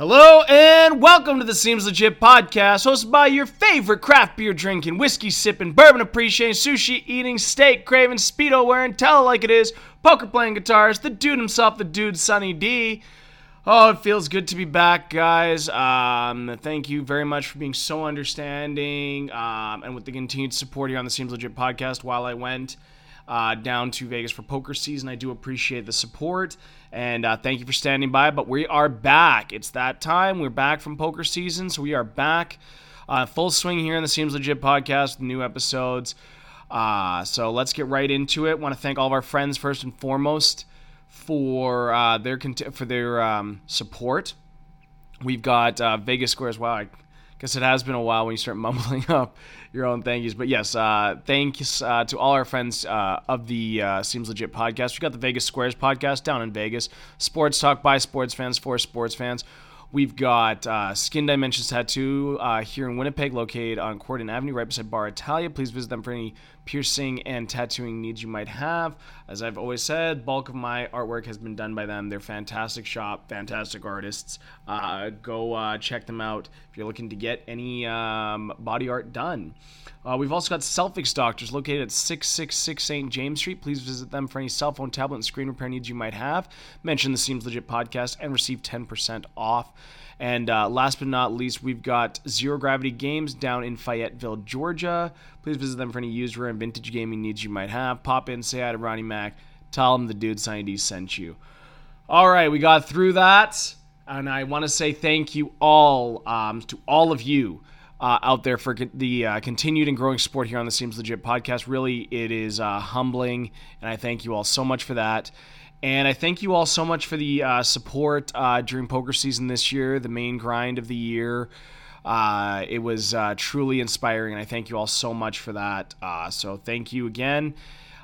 Hello and welcome to the Seems Legit podcast, hosted by your favorite craft beer drinking, whiskey sipping, bourbon appreciating, sushi eating, steak craving, speedo wearing, tell it like it is, poker playing guitars, the dude himself, the dude Sunny D. Oh, it feels good to be back, guys. Um, thank you very much for being so understanding um, and with the continued support here on the Seems Legit podcast while I went uh, down to Vegas for poker season. I do appreciate the support and uh, thank you for standing by. But we are back. It's that time. We're back from poker season, so we are back uh, full swing here in the Seems Legit podcast, new episodes. Uh, so let's get right into it. Want to thank all of our friends first and foremost for uh, their cont- for their um, support. We've got uh, Vegas Squares. Wow, I guess it has been a while when you start mumbling up your own thank yous. But yes, uh, thanks uh, to all our friends uh, of the uh, Seems Legit podcast. We got the Vegas Squares podcast down in Vegas. Sports talk by sports fans for sports fans. We've got uh, Skin Dimensions Tattoo uh, here in Winnipeg, located on Corydon Avenue, right beside Bar Italia. Please visit them for any piercing and tattooing needs you might have. As I've always said, bulk of my artwork has been done by them. They're fantastic shop, fantastic artists. Uh, go uh, check them out if you're looking to get any um, body art done. Uh, we've also got Selfix Doctors located at 666 St. James Street. Please visit them for any cell phone, tablet, and screen repair needs you might have. Mention the Seems Legit podcast and receive 10% off. And uh, last but not least, we've got Zero Gravity Games down in Fayetteville, Georgia. Please visit them for any used rare and vintage gaming needs you might have. Pop in, say hi to Ronnie Mac. Tell them the dude Sunny D sent you. All right, we got through that. And I want to say thank you all um, to all of you uh, out there for the uh, continued and growing support here on the Seems Legit podcast. Really, it is uh, humbling, and I thank you all so much for that. And I thank you all so much for the uh, support uh, during poker season this year, the main grind of the year. Uh, it was uh, truly inspiring, and I thank you all so much for that. Uh, so thank you again.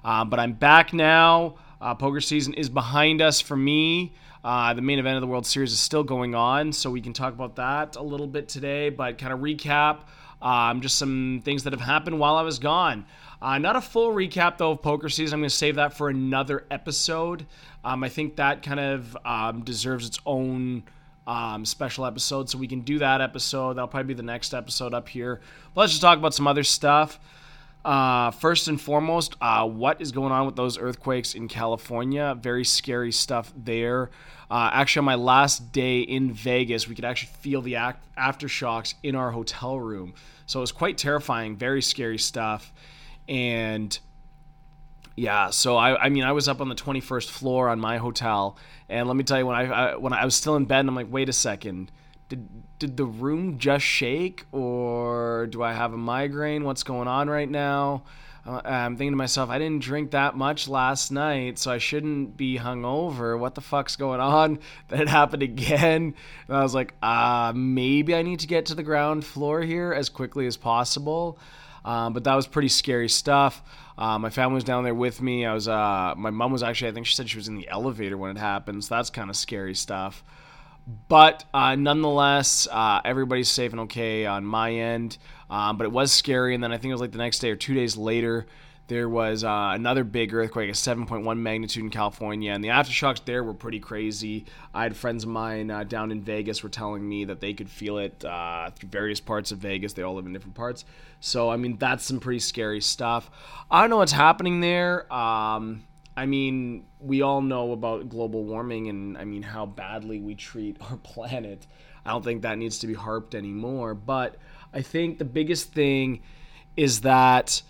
Uh, but I'm back now. poker season is behind us for me. the main event of the World Series is still going on, so we can talk about that a little bit today. But kind of recap um, just some things that have happened while I was gone. Uh, not a full recap though of poker season. I'm going to save that for another episode. Um, I think that kind of um, deserves its own um, special episode, so we can do that episode. That'll probably be the next episode up here. But let's just talk about some other stuff. Uh, first and foremost, uh, what is going on with those earthquakes in California? Very scary stuff there. Uh, actually, on my last day in Vegas, we could actually feel the aftershocks in our hotel room. So it was quite terrifying, very scary stuff and yeah, so I, I mean, I was up on the 21st floor on my hotel, and let me tell you, when I, I when I was still in bed, and I'm like, wait a second, did did the room just shake, or do I have a migraine? What's going on right now? Uh, I'm thinking to myself, I didn't drink that much last night, so I shouldn't be hungover. What the fuck's going on? Then it happened again, and I was like, uh, maybe I need to get to the ground floor here as quickly as possible. Um, but that was pretty scary stuff. Uh, my family was down there with me. I was, uh, my mom was actually, I think she said she was in the elevator when it happened. So that's kind of scary stuff. But uh, nonetheless, uh, everybody's safe and okay on my end. Um, but it was scary. And then I think it was like the next day or two days later, there was uh, another big earthquake, a 7.1 magnitude in California, and the aftershocks there were pretty crazy. I had friends of mine uh, down in Vegas were telling me that they could feel it uh, through various parts of Vegas. They all live in different parts, so I mean that's some pretty scary stuff. I don't know what's happening there. Um, I mean, we all know about global warming and I mean how badly we treat our planet. I don't think that needs to be harped anymore, but I think the biggest thing is that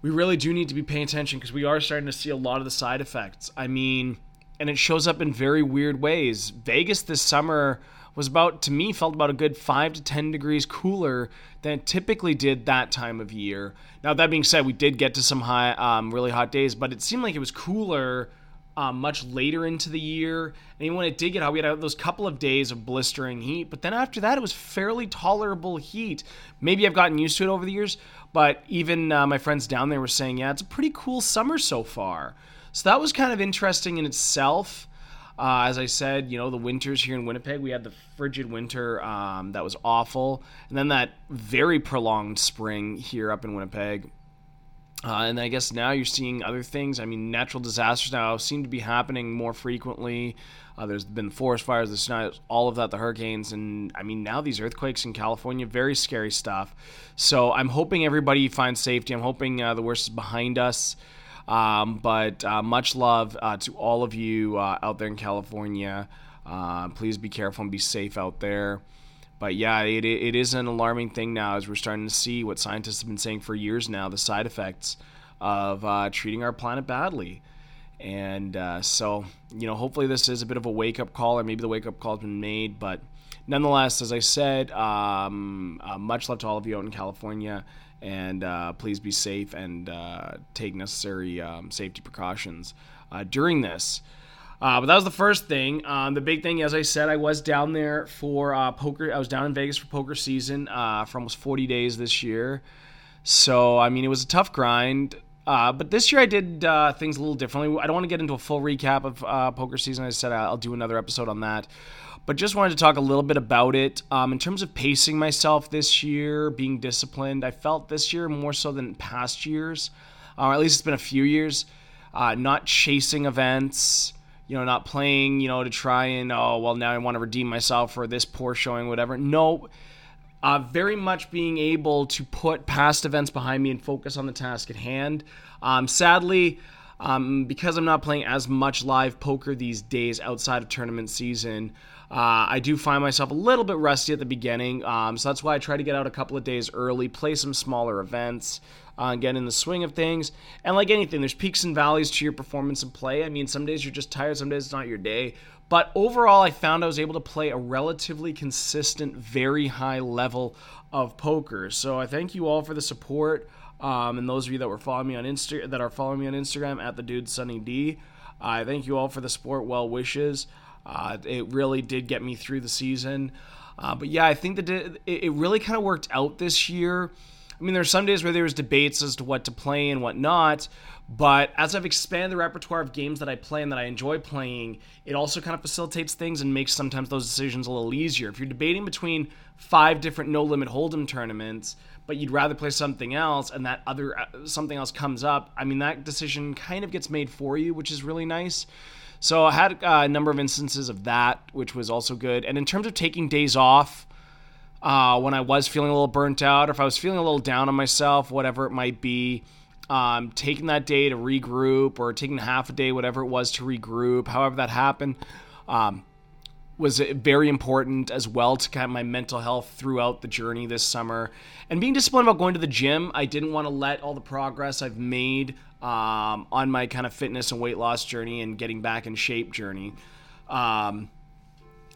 we really do need to be paying attention because we are starting to see a lot of the side effects. I mean, and it shows up in very weird ways. Vegas this summer was about, to me, felt about a good 5 to 10 degrees cooler than it typically did that time of year. Now, that being said, we did get to some high, um, really hot days, but it seemed like it was cooler um, much later into the year. And when it did get hot, we had those couple of days of blistering heat. But then after that, it was fairly tolerable heat. Maybe I've gotten used to it over the years, but even uh, my friends down there were saying, yeah, it's a pretty cool summer so far. So that was kind of interesting in itself. Uh, as I said, you know, the winters here in Winnipeg, we had the frigid winter um, that was awful. And then that very prolonged spring here up in Winnipeg. Uh, and I guess now you're seeing other things. I mean, natural disasters now seem to be happening more frequently. Uh, there's been forest fires, the snow, all of that, the hurricanes, and I mean now these earthquakes in California, very scary stuff. So I'm hoping everybody finds safety. I'm hoping uh, the worst is behind us. Um, but uh, much love uh, to all of you uh, out there in California. Uh, please be careful and be safe out there. But yeah, it, it is an alarming thing now as we're starting to see what scientists have been saying for years now the side effects of treating our planet badly. And uh, so, you know, hopefully this is a bit of a wake up call, or maybe the wake up call has been made. But nonetheless, as I said, um, uh, much love to all of you out in California. And uh, please be safe and uh, take necessary um, safety precautions uh, during this. Uh, but that was the first thing. Um, the big thing, as I said, I was down there for poker. I was down in Vegas for poker season for almost 40 days this year. So, I mean, it was a tough grind. Uh, but this year I did uh, things a little differently. I don't want to get into a full recap of uh, poker season. I said I'll do another episode on that. But just wanted to talk a little bit about it. Um, in terms of pacing myself this year, being disciplined, I felt this year more so than past years, or at least it's been a few years, uh, not chasing events, you know, not playing, you know, to try and, oh, well, now I want to redeem myself for this poor showing, whatever. No, uh, very much being able to put past events behind me and focus on the task at hand. Um, sadly, um, because I'm not playing as much live poker these days outside of tournament season, uh, I do find myself a little bit rusty at the beginning. Um, so that's why I try to get out a couple of days early, play some smaller events, uh, get in the swing of things. And like anything, there's peaks and valleys to your performance and play. I mean, some days you're just tired, some days it's not your day. But overall, I found I was able to play a relatively consistent, very high level of poker. So I thank you all for the support. Um, and those of you that were following me on Insta that are following me on Instagram at the dude Sunny D, I thank you all for the support, well wishes. Uh, it really did get me through the season. Uh, but yeah, I think that it, it really kind of worked out this year. I mean, there's some days where there was debates as to what to play and what not, but as I've expanded the repertoire of games that I play and that I enjoy playing, it also kind of facilitates things and makes sometimes those decisions a little easier. If you're debating between five different no limit hold'em tournaments, but you'd rather play something else and that other uh, something else comes up, I mean that decision kind of gets made for you, which is really nice. So I had uh, a number of instances of that, which was also good. And in terms of taking days off, uh, when I was feeling a little burnt out, or if I was feeling a little down on myself, whatever it might be, um, taking that day to regroup, or taking half a day, whatever it was, to regroup, however that happened, um, was very important as well to kind of my mental health throughout the journey this summer. And being disciplined about going to the gym, I didn't want to let all the progress I've made um, on my kind of fitness and weight loss journey and getting back in shape journey. Um,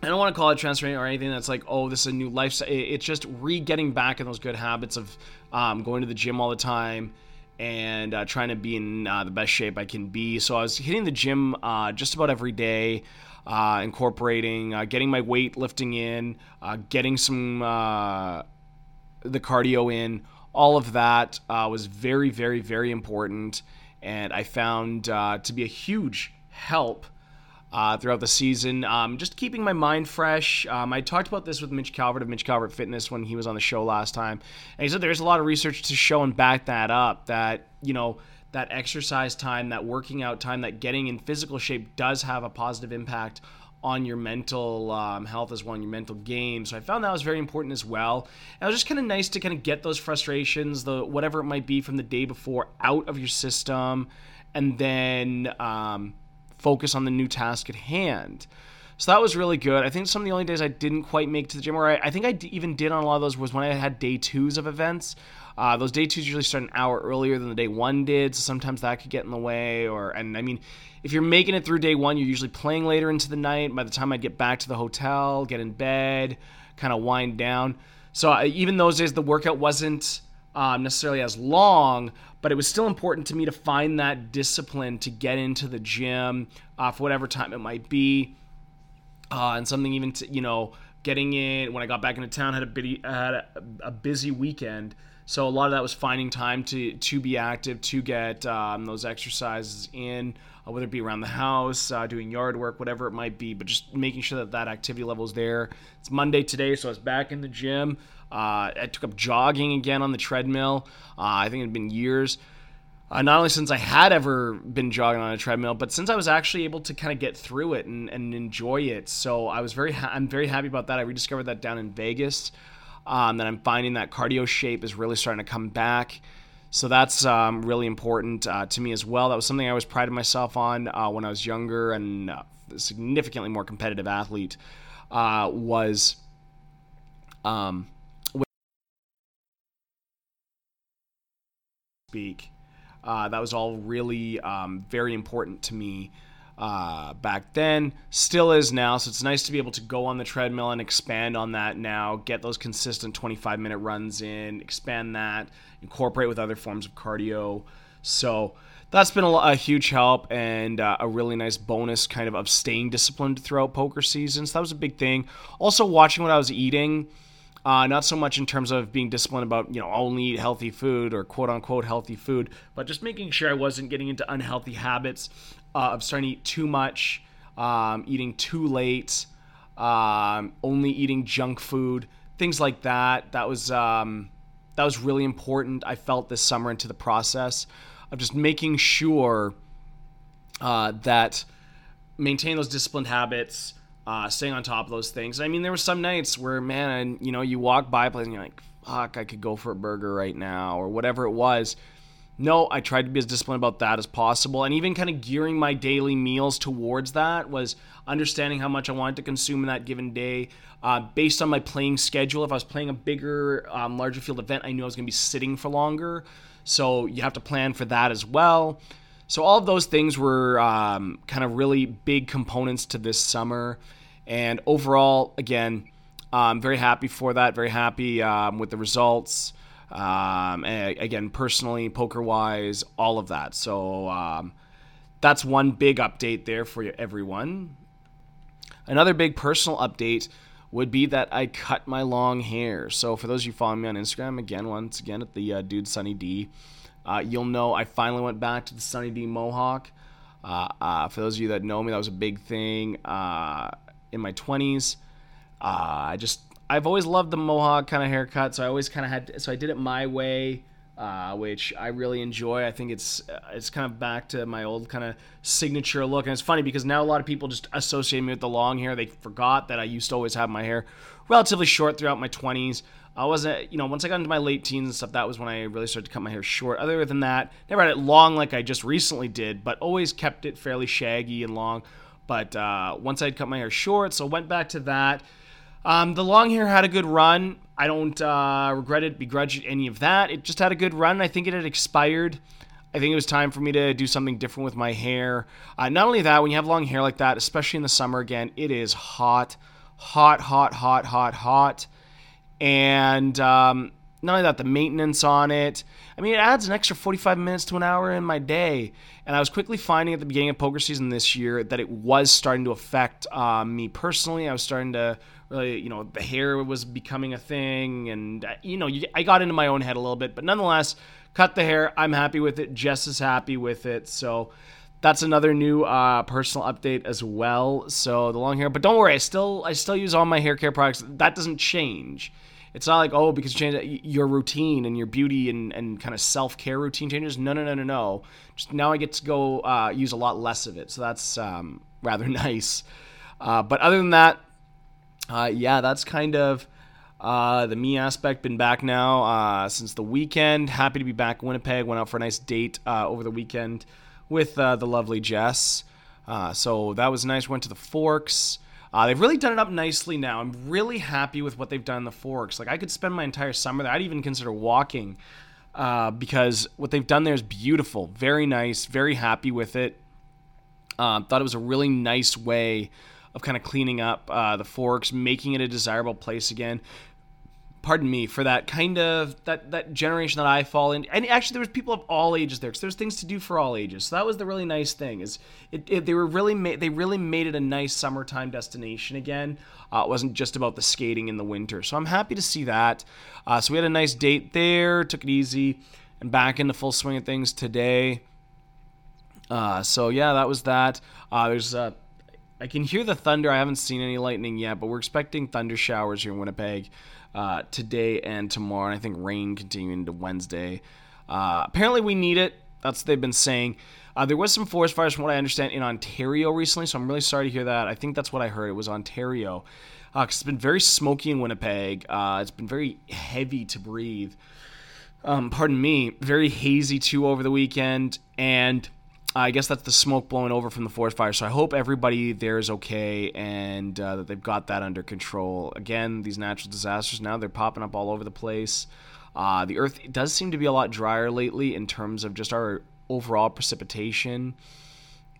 I don't want to call it transformation or anything that's like, oh, this is a new lifestyle. It's just re getting back in those good habits of um, going to the gym all the time and uh, trying to be in uh, the best shape I can be. So I was hitting the gym uh, just about every day, uh, incorporating, uh, getting my weight lifting in, uh, getting some the cardio in. All of that was very, very, very important, and I found to be a huge help uh, throughout the season. Um, just keeping my mind fresh. Um, I talked about this with Mitch Calvert of Mitch Calvert Fitness when he was on the show last time, and he said there's a lot of research to show and back that up. That you know that exercise time, that working out time, that getting in physical shape does have a positive impact on your mental um, health as well, your mental game. So I found that was very important as well. And it was just kind of nice to kind of get those frustrations, the whatever it might be from the day before, out of your system, and then um, focus on the new task at hand. So that was really good. I think some of the only days I didn't quite make to the gym, or I, I think I d- even did on a lot of those, was when I had day twos of events. Uh, those day twos usually start an hour earlier than the day one did, so sometimes that could get in the way. Or and I mean, if you're making it through day one, you're usually playing later into the night. By the time I'd get back to the hotel, get in bed, kind of wind down. So I, even those days, the workout wasn't um, necessarily as long, but it was still important to me to find that discipline to get into the gym uh, for whatever time it might be. Uh, and something even to, you know, getting in when I got back into town had a, bitty, had a, a busy weekend. So a lot of that was finding time to to be active, to get um, those exercises in, uh, whether it be around the house, uh, doing yard work, whatever it might be, but just making sure that that activity level is there. It's Monday today, so I was back in the gym. Uh, I took up jogging again on the treadmill. Uh, I think it had been years. Uh, not only since I had ever been jogging on a treadmill, but since I was actually able to kind of get through it and, and enjoy it. So I was very, ha- I'm very happy about that. I rediscovered that down in Vegas. Um, that I'm finding that cardio shape is really starting to come back. So that's um, really important uh, to me as well. That was something I always prided myself on uh, when I was younger and uh, significantly more competitive athlete. Uh, was um, speak uh, that was all really um, very important to me uh, back then, still is now. So it's nice to be able to go on the treadmill and expand on that now, get those consistent 25 minute runs in, expand that, incorporate with other forms of cardio. So that's been a, a huge help and uh, a really nice bonus kind of of staying disciplined throughout poker season. So that was a big thing. Also, watching what I was eating. Uh, not so much in terms of being disciplined about you know only eat healthy food or quote unquote healthy food, but just making sure I wasn't getting into unhealthy habits uh, of starting to eat too much, um, eating too late, um, only eating junk food, things like that. That was um, that was really important. I felt this summer into the process of just making sure uh, that maintain those disciplined habits uh, staying on top of those things. I mean, there were some nights where, man, you know, you walk by a place and you're like, fuck, I could go for a burger right now, or whatever it was. No, I tried to be as disciplined about that as possible. And even kind of gearing my daily meals towards that was understanding how much I wanted to consume in that given day. Uh, based on my playing schedule, if I was playing a bigger, um, larger field event, I knew I was going to be sitting for longer. So you have to plan for that as well. So all of those things were um, kind of really big components to this summer. And overall, again, I'm very happy for that. Very happy um, with the results. Um, again, personally, poker wise, all of that. So um, that's one big update there for everyone. Another big personal update would be that I cut my long hair. So for those of you following me on Instagram, again, once again at the uh, dude Sunny D, uh, you'll know I finally went back to the Sunny D Mohawk. Uh, uh, for those of you that know me, that was a big thing uh, in my 20s. Uh, I just I've always loved the Mohawk kind of haircut, so I always kind of had so I did it my way. Uh, which I really enjoy. I think it's it's kind of back to my old kind of signature look, and it's funny because now a lot of people just associate me with the long hair. They forgot that I used to always have my hair relatively short throughout my 20s. I wasn't, you know, once I got into my late teens and stuff, that was when I really started to cut my hair short. Other than that, never had it long like I just recently did, but always kept it fairly shaggy and long. But uh, once I'd cut my hair short, so went back to that. Um, the long hair had a good run. I don't uh, regret it, begrudge any of that. It just had a good run. I think it had expired. I think it was time for me to do something different with my hair. Uh, not only that, when you have long hair like that, especially in the summer, again, it is hot, hot, hot, hot, hot, hot and um, not only that, the maintenance on it. I mean, it adds an extra 45 minutes to an hour in my day. And I was quickly finding at the beginning of poker season this year that it was starting to affect uh, me personally. I was starting to really, you know, the hair was becoming a thing. And, uh, you know, I got into my own head a little bit. But nonetheless, cut the hair. I'm happy with it. Jess is happy with it. So that's another new uh, personal update as well. So the long hair, but don't worry, I still I still use all my hair care products. That doesn't change. It's not like oh because you change your routine and your beauty and, and kind of self care routine changes. No no no no no. Just now I get to go uh, use a lot less of it, so that's um, rather nice. Uh, but other than that, uh, yeah, that's kind of. Uh, the me aspect been back now uh, since the weekend. Happy to be back in Winnipeg. Went out for a nice date uh, over the weekend with the lovely Jess. So that was nice. Went to the Forks. Uh, they've really done it up nicely now. I'm really happy with what they've done in the Forks. Like I could spend my entire summer there. I'd even consider walking uh, because what they've done there is beautiful, very nice, very happy with it. Uh, thought it was a really nice way of kind of cleaning up uh, the Forks, making it a desirable place again pardon me for that kind of that that generation that I fall in. And actually, there was people of all ages there because there's things to do for all ages. So that was the really nice thing is it, it they were really ma- they really made it a nice summertime destination again. Uh, it wasn't just about the skating in the winter. So I'm happy to see that. Uh, so we had a nice date there, took it easy, and back into full swing of things today. Uh, so yeah, that was that. Uh, there's uh, I can hear the thunder. I haven't seen any lightning yet, but we're expecting thunder showers here in Winnipeg uh, today and tomorrow. And I think rain continuing into Wednesday. Uh, apparently, we need it. That's what they've been saying. Uh, there was some forest fires, from what I understand, in Ontario recently, so I'm really sorry to hear that. I think that's what I heard. It was Ontario. Uh, it's been very smoky in Winnipeg. Uh, it's been very heavy to breathe. Um, pardon me. Very hazy too over the weekend, and I guess that's the smoke blowing over from the forest fire. So I hope everybody there is okay and uh, that they've got that under control. Again, these natural disasters now they're popping up all over the place. Uh, the earth does seem to be a lot drier lately in terms of just our overall precipitation.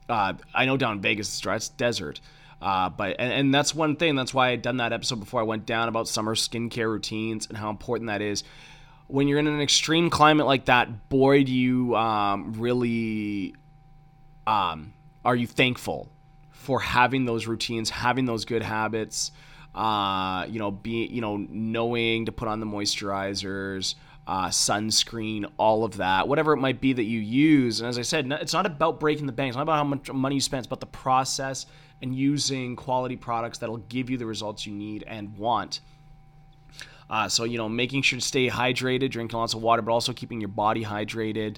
Uh, I know down in Vegas it's dry, it's desert. Uh, but and, and that's one thing. That's why I'd done that episode before I went down about summer skincare routines and how important that is. When you're in an extreme climate like that, boy, do you um, really um, are you thankful for having those routines, having those good habits, uh, you know, being, you know, knowing to put on the moisturizers, uh, sunscreen, all of that, whatever it might be that you use. And as I said, it's not about breaking the bank. It's not about how much money you spend. It's about the process and using quality products that'll give you the results you need and want. Uh, so, you know, making sure to stay hydrated, drinking lots of water, but also keeping your body hydrated.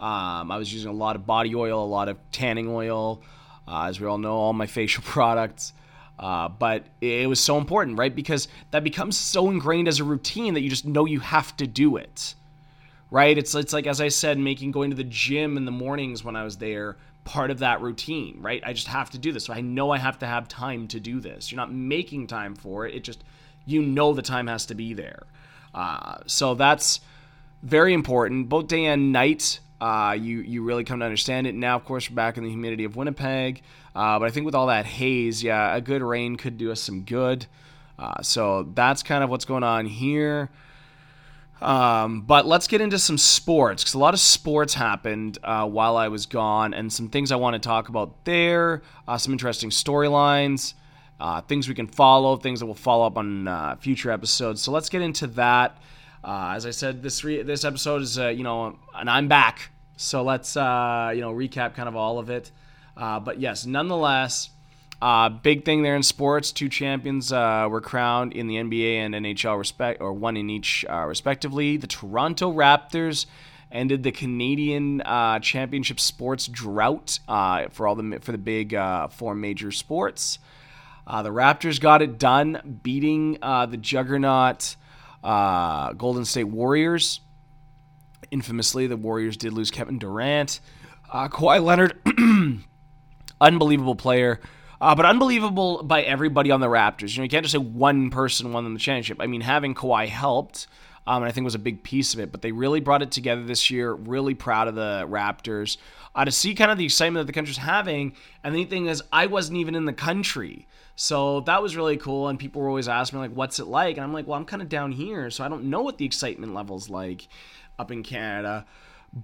Um, I was using a lot of body oil, a lot of tanning oil, uh, as we all know, all my facial products. Uh, but it was so important, right? Because that becomes so ingrained as a routine that you just know you have to do it, right? It's it's like as I said, making going to the gym in the mornings when I was there part of that routine, right? I just have to do this. So I know I have to have time to do this. You're not making time for it. It just you know the time has to be there. Uh, so that's very important, both day and night. Uh, you you really come to understand it. Now, of course, we're back in the humidity of Winnipeg. Uh, but I think with all that haze, yeah, a good rain could do us some good. Uh, so that's kind of what's going on here. Um, but let's get into some sports because a lot of sports happened uh, while I was gone, and some things I want to talk about there. Uh, some interesting storylines, uh, things we can follow, things that we'll follow up on uh, future episodes. So let's get into that. Uh, as I said, this re- this episode is you know, and I'm back. So let's you know recap kind of all of it. Uh, but yes, nonetheless, uh, big thing there in sports. Two champions uh, were crowned in the NBA and NHL respect, or one in each uh, respectively. The Toronto Raptors ended the Canadian uh, championship sports drought uh, for all the for the big four major sports. the Raptors got it done, beating the juggernaut Golden State Warriors. Infamously, the Warriors did lose Kevin Durant. Kawhi Leonard unbelievable player. Uh, but unbelievable by everybody on the Raptors. You know, you can't just say one person won them the championship. I mean, having Kawhi helped, um, and I think was a big piece of it. But they really brought it together this year. Really proud of the Raptors. Uh, to see kind of the excitement that the country's having. And the thing is, I wasn't even in the country. So that was really cool. And people were always asking me, like, what's it like? And I'm like, well, I'm kind of down here. So I don't know what the excitement level's like up in Canada.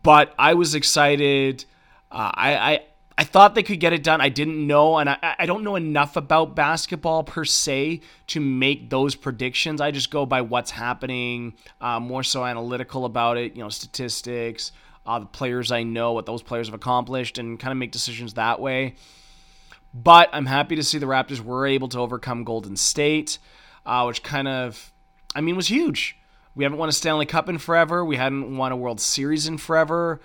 But I was excited. Uh, I, I I thought they could get it done. I didn't know, and I, I don't know enough about basketball per se to make those predictions. I just go by what's happening, uh, more so analytical about it, you know, statistics, uh, the players I know, what those players have accomplished, and kind of make decisions that way. But I'm happy to see the Raptors were able to overcome Golden State, uh, which kind of, I mean, was huge. We haven't won a Stanley Cup in forever. We hadn't won a World Series in forever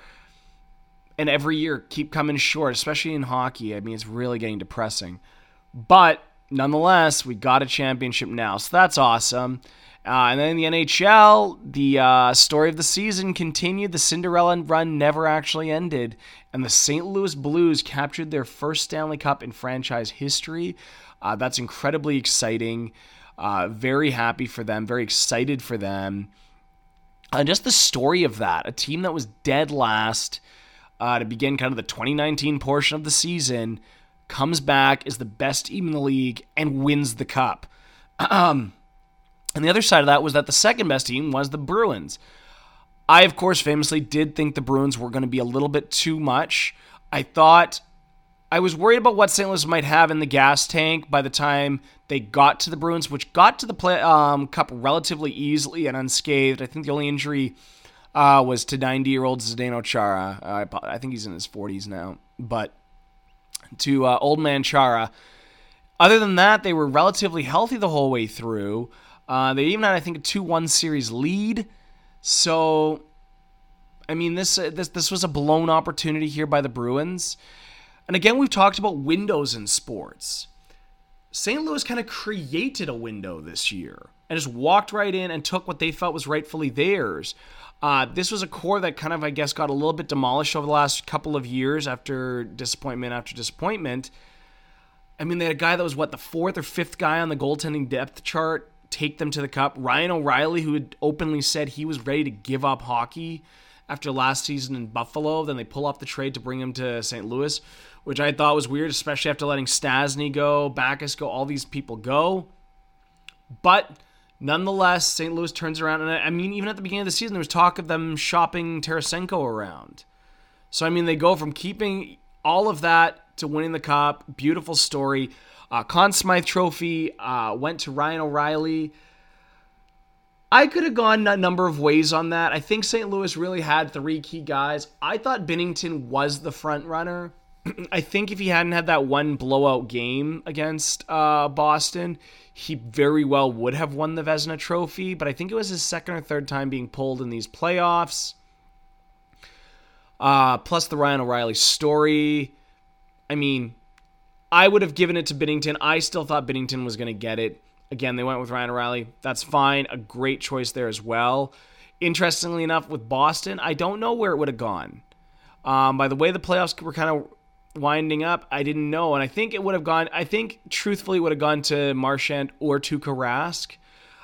and every year keep coming short, especially in hockey. I mean, it's really getting depressing. But nonetheless, we got a championship now, so that's awesome. Uh, and then in the NHL, the uh, story of the season continued. The Cinderella run never actually ended, and the St. Louis Blues captured their first Stanley Cup in franchise history. Uh, that's incredibly exciting. Uh, very happy for them. Very excited for them. And just the story of that, a team that was dead last uh, to begin kind of the 2019 portion of the season, comes back, is the best team in the league, and wins the cup. Um, and the other side of that was that the second best team was the Bruins. I, of course, famously did think the Bruins were going to be a little bit too much. I thought I was worried about what St. Louis might have in the gas tank by the time they got to the Bruins, which got to the play, um, cup relatively easily and unscathed. I think the only injury uh, was to 90 year old Zdeno Chara. Uh, I think he's in his 40s now. But to uh, old man Chara. Other than that, they were relatively healthy the whole way through. Uh, they even had, I think, a 2 1 series lead. So I mean, this uh, this this was a blown opportunity here by the Bruins. And again, we've talked about windows in sports. St. Louis kind of created a window this year and just walked right in and took what they felt was rightfully theirs. Uh, this was a core that kind of, I guess, got a little bit demolished over the last couple of years after disappointment after disappointment. I mean, they had a guy that was, what, the fourth or fifth guy on the goaltending depth chart take them to the cup. Ryan O'Reilly, who had openly said he was ready to give up hockey after last season in Buffalo. Then they pull off the trade to bring him to St. Louis, which I thought was weird, especially after letting Stastny go, Backes go, all these people go. But nonetheless, St. Louis turns around. And I mean, even at the beginning of the season, there was talk of them shopping Tarasenko around. So, I mean, they go from keeping all of that to winning the cup. Beautiful story. Uh, Conn Smythe Trophy uh, went to Ryan O'Reilly. I could have gone a number of ways on that. I think St. Louis really had three key guys. I thought Binnington was the front runner. I think if he hadn't had that one blowout game against uh, Boston, he very well would have won the Vezina Trophy. But I think it was his second or third time being pulled in these playoffs. Uh, plus the Ryan O'Reilly story. I mean, I would have given it to Binnington. I still thought Binnington was going to get it. Again, they went with Ryan O'Reilly. That's fine. A great choice there as well. Interestingly enough, with Boston, I don't know where it would have gone. Um, by the way the playoffs were kind of winding up, I didn't know. And I think it would have gone, I think truthfully, would have gone to Marchand or to Rask.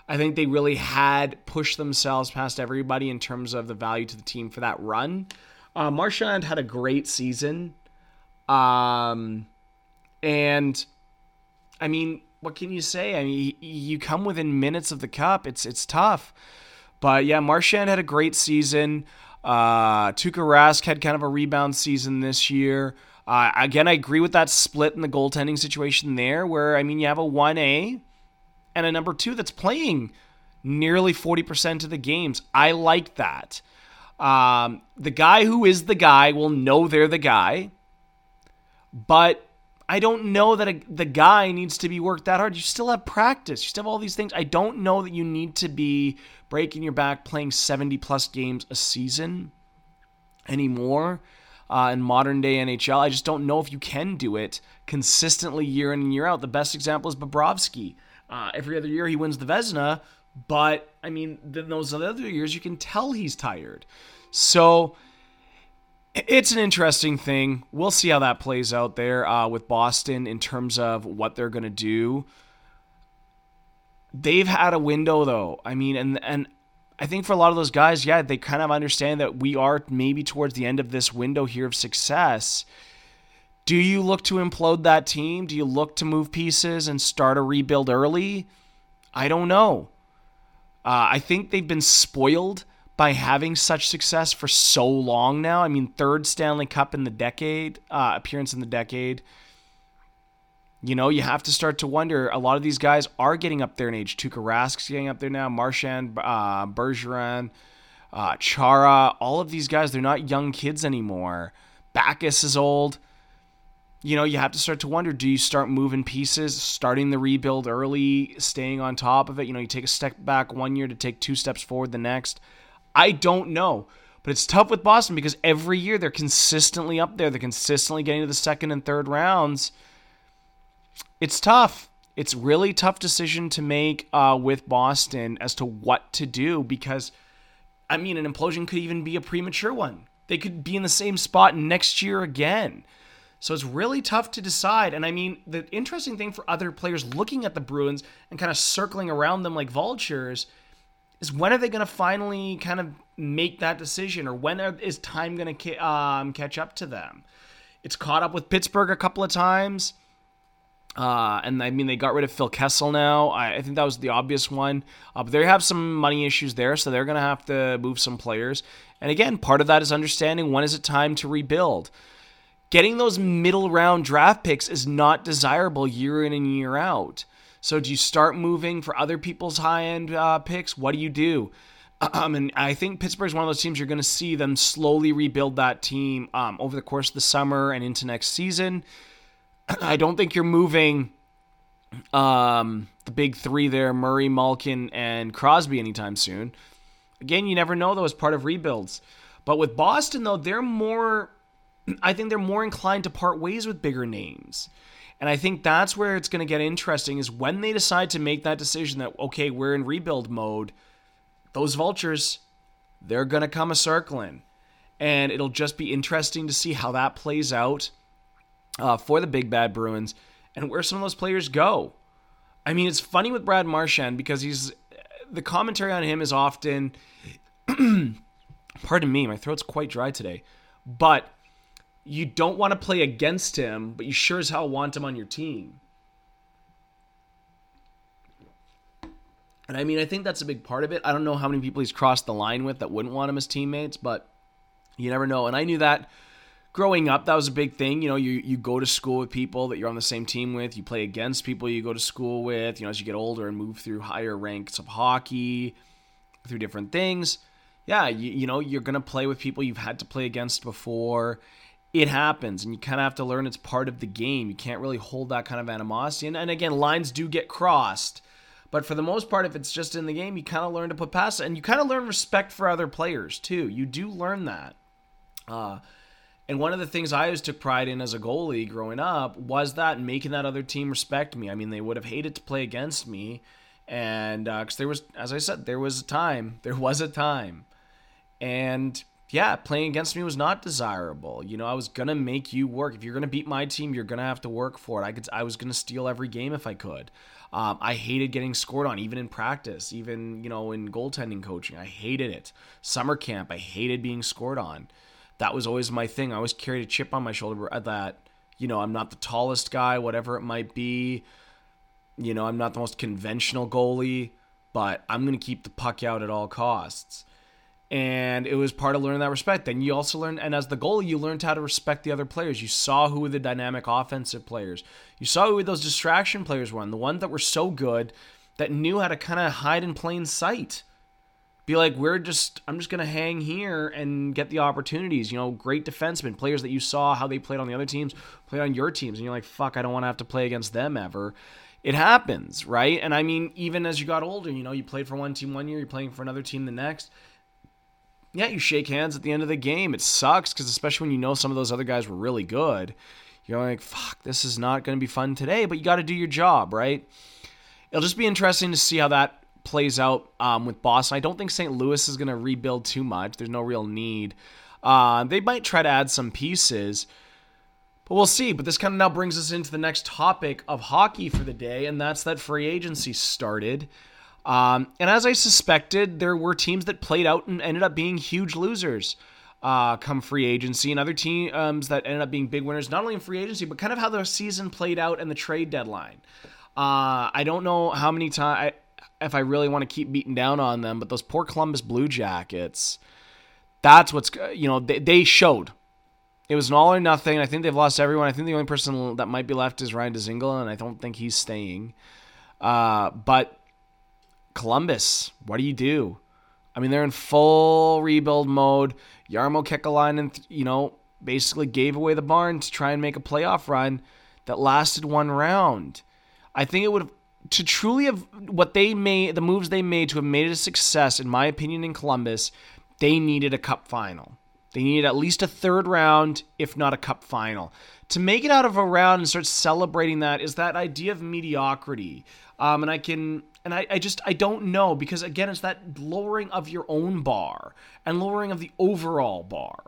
I think they really had pushed themselves past everybody in terms of the value to the team for that run. Uh, Marchand had a great season. Um, and I mean, what can you say? I mean, you come within minutes of the cup. It's it's tough. But yeah, Marchand had a great season. Uh, Tuukka Rask had kind of a rebound season this year. Uh, again, I agree with that split in the goaltending situation there, where I mean, you have a one A and a number two that's playing nearly forty percent of the games. I like that. Um, the guy who is the guy will know they're the guy, but I don't know that a, the guy needs to be worked that hard. You still have practice. You still have all these things. I don't know that you need to be breaking your back playing 70 plus games a season anymore uh, in modern day NHL. I just don't know if you can do it consistently year in and year out. The best example is Bobrovsky. Uh, every other year he wins the Vezina, but I mean, then those other years you can tell he's tired. So it's an interesting thing. We'll see how that plays out there uh, with Boston in terms of what they're going to do. They've had a window though. I mean, and and I think for a lot of those guys, yeah, they kind of understand that we are maybe towards the end of this window here of success. Do you look to implode that team? Do you look to move pieces and start a rebuild early? I don't know. Uh, I think they've been spoiled by having such success for so long now. I mean, third Stanley Cup in the decade, uh, appearance in the decade. You know, you have to start to wonder. A lot of these guys are getting up there in age. Tuukka Rask's getting up there now. Marchand, uh, Bergeron, uh, Chara. All of these guys, they're not young kids anymore. Backes is old. You know, you have to start to wonder do you start moving pieces, starting the rebuild early, staying on top of it? You know, you take a step back one year to take two steps forward the next. I don't know. But it's tough with Boston because every year they're consistently up there. They're consistently getting to the second and third rounds. It's tough. It's really tough decision to make uh, with Boston as to what to do because, I mean, an implosion could even be a premature one. They could be in the same spot next year again. So it's really tough to decide. And I mean, the interesting thing for other players looking at the Bruins and kind of circling around them like vultures – is when are they going to finally kind of make that decision or when are, is time going to um, catch up to them? It's caught up with Pittsburgh a couple of times. Uh, and I mean, they got rid of Phil Kessel now. I, I think that was the obvious one. Uh, but they have some money issues there, so they're going to have to move some players. And again, part of that is understanding when is it time to rebuild. Getting those middle round draft picks is not desirable year in and year out. So do you start moving for other people's high end uh, picks? What do you do? Um, and I think Pittsburgh's one of those teams you're going to see them slowly rebuild that team um, over the course of the summer and into next season. I don't think you're moving um, the big three there Murray, Malkin, and Crosby anytime soon. Again, you never know, though, as part of rebuilds. But with Boston, though, they're more, I think they're more inclined to part ways with bigger names. And I think that's where it's going to get interesting is when they decide to make that decision that, okay, we're in rebuild mode, those vultures, they're going to come a circling. And it'll just be interesting to see how that plays out uh, for the big bad Bruins and where some of those players go. I mean, it's funny with Brad Marchand because he's the commentary on him is often pardon me, my throat's quite dry today. But you don't want to play against him, but you sure as hell want him on your team. And I mean, I think that's a big part of it. I don't know how many people he's crossed the line with that wouldn't want him as teammates, but you never know. And I knew that growing up, that was a big thing. You know, you, you go to school with people that you're on the same team with, you play against people you go to school with, you know, as you get older and move through higher ranks of hockey, through different things. Yeah, you, you know, you're to play with people you've had to play against before. It happens, and you kind of have to learn it's part of the game. You can't really hold that kind of animosity. And, and again, lines do get crossed. But for the most part, if it's just in the game, you kind of learn to put past it. And you kind of learn respect for other players, too. You do learn that. Uh, and one of the things I always took pride in as a goalie growing up was that making that other team respect me. I mean, they would have hated to play against me, and because uh, there was, as I said, there was a time, there was a time, and yeah, playing against me was not desirable. You know, I was gonna make you work. If you're gonna beat my team, you're gonna have to work for it. I could, I was gonna steal every game if I could. Um, I hated getting scored on, even in practice, even you know in goaltending coaching. I hated it. Summer camp, I hated being scored on that was always my thing. I always carried a chip on my shoulder that, you know, I'm not the tallest guy, whatever it might be. You know, I'm not the most conventional goalie, but I'm to keep the puck out at all costs. And it was part of learning that respect. Then you also learned, and as the goalie, you learned how to respect the other players. You saw who were the dynamic offensive players. You saw who those distraction players were, the ones that were so good that knew how to kind of hide in plain sight be like, we're just, I'm just to hang here and get the opportunities. You know, great defensemen, players that you saw how they played on the other teams, play on your teams. And you're like, fuck, I don't want to have to play against them ever. It happens, right? And I mean, even as you got older, you know, you played for one team one year, you're playing for another team the next. Yeah, you shake hands at the end of the game. It sucks because, especially when you know some of those other guys were really good, you're like, fuck, this is not going to be fun today, but you got to do your job, right? It'll just be interesting to see how that plays out um, with Boston. I don't think St. Louis is going to rebuild too much. There's no real need. Uh, they might try to add some pieces, but we'll see. But this kind of now brings us into the next topic of hockey for the day, and that's that free agency started. Um, and as I suspected, there were teams that played out and ended up being huge losers uh, come free agency, and other teams that ended up being big winners, not only in free agency, but kind of how the season played out and the trade deadline. Uh, I don't know how many times if I really want to keep beating down on them. But those poor Columbus Blue Jackets, that's what's you know they, they showed. It was an all or nothing. I think they've lost everyone. I think the only person that might be left is Ryan Dzingel, and I don't think he's staying. Uh, but Columbus, what do you do? I mean, they're in full rebuild mode. Jarmo Kekalainen, you know, basically gave away the barn to try and make a playoff run that lasted one round. I think it would have to truly have what they made, the moves they made to have made it a success, in my opinion, in Columbus, they needed a cup final. They needed at least a third round, if not a cup final. To make it out of a round and start celebrating that is that idea of mediocrity. Um, and I can, and I, I just, I don't know because again, it's that lowering of your own bar and lowering of the overall bar.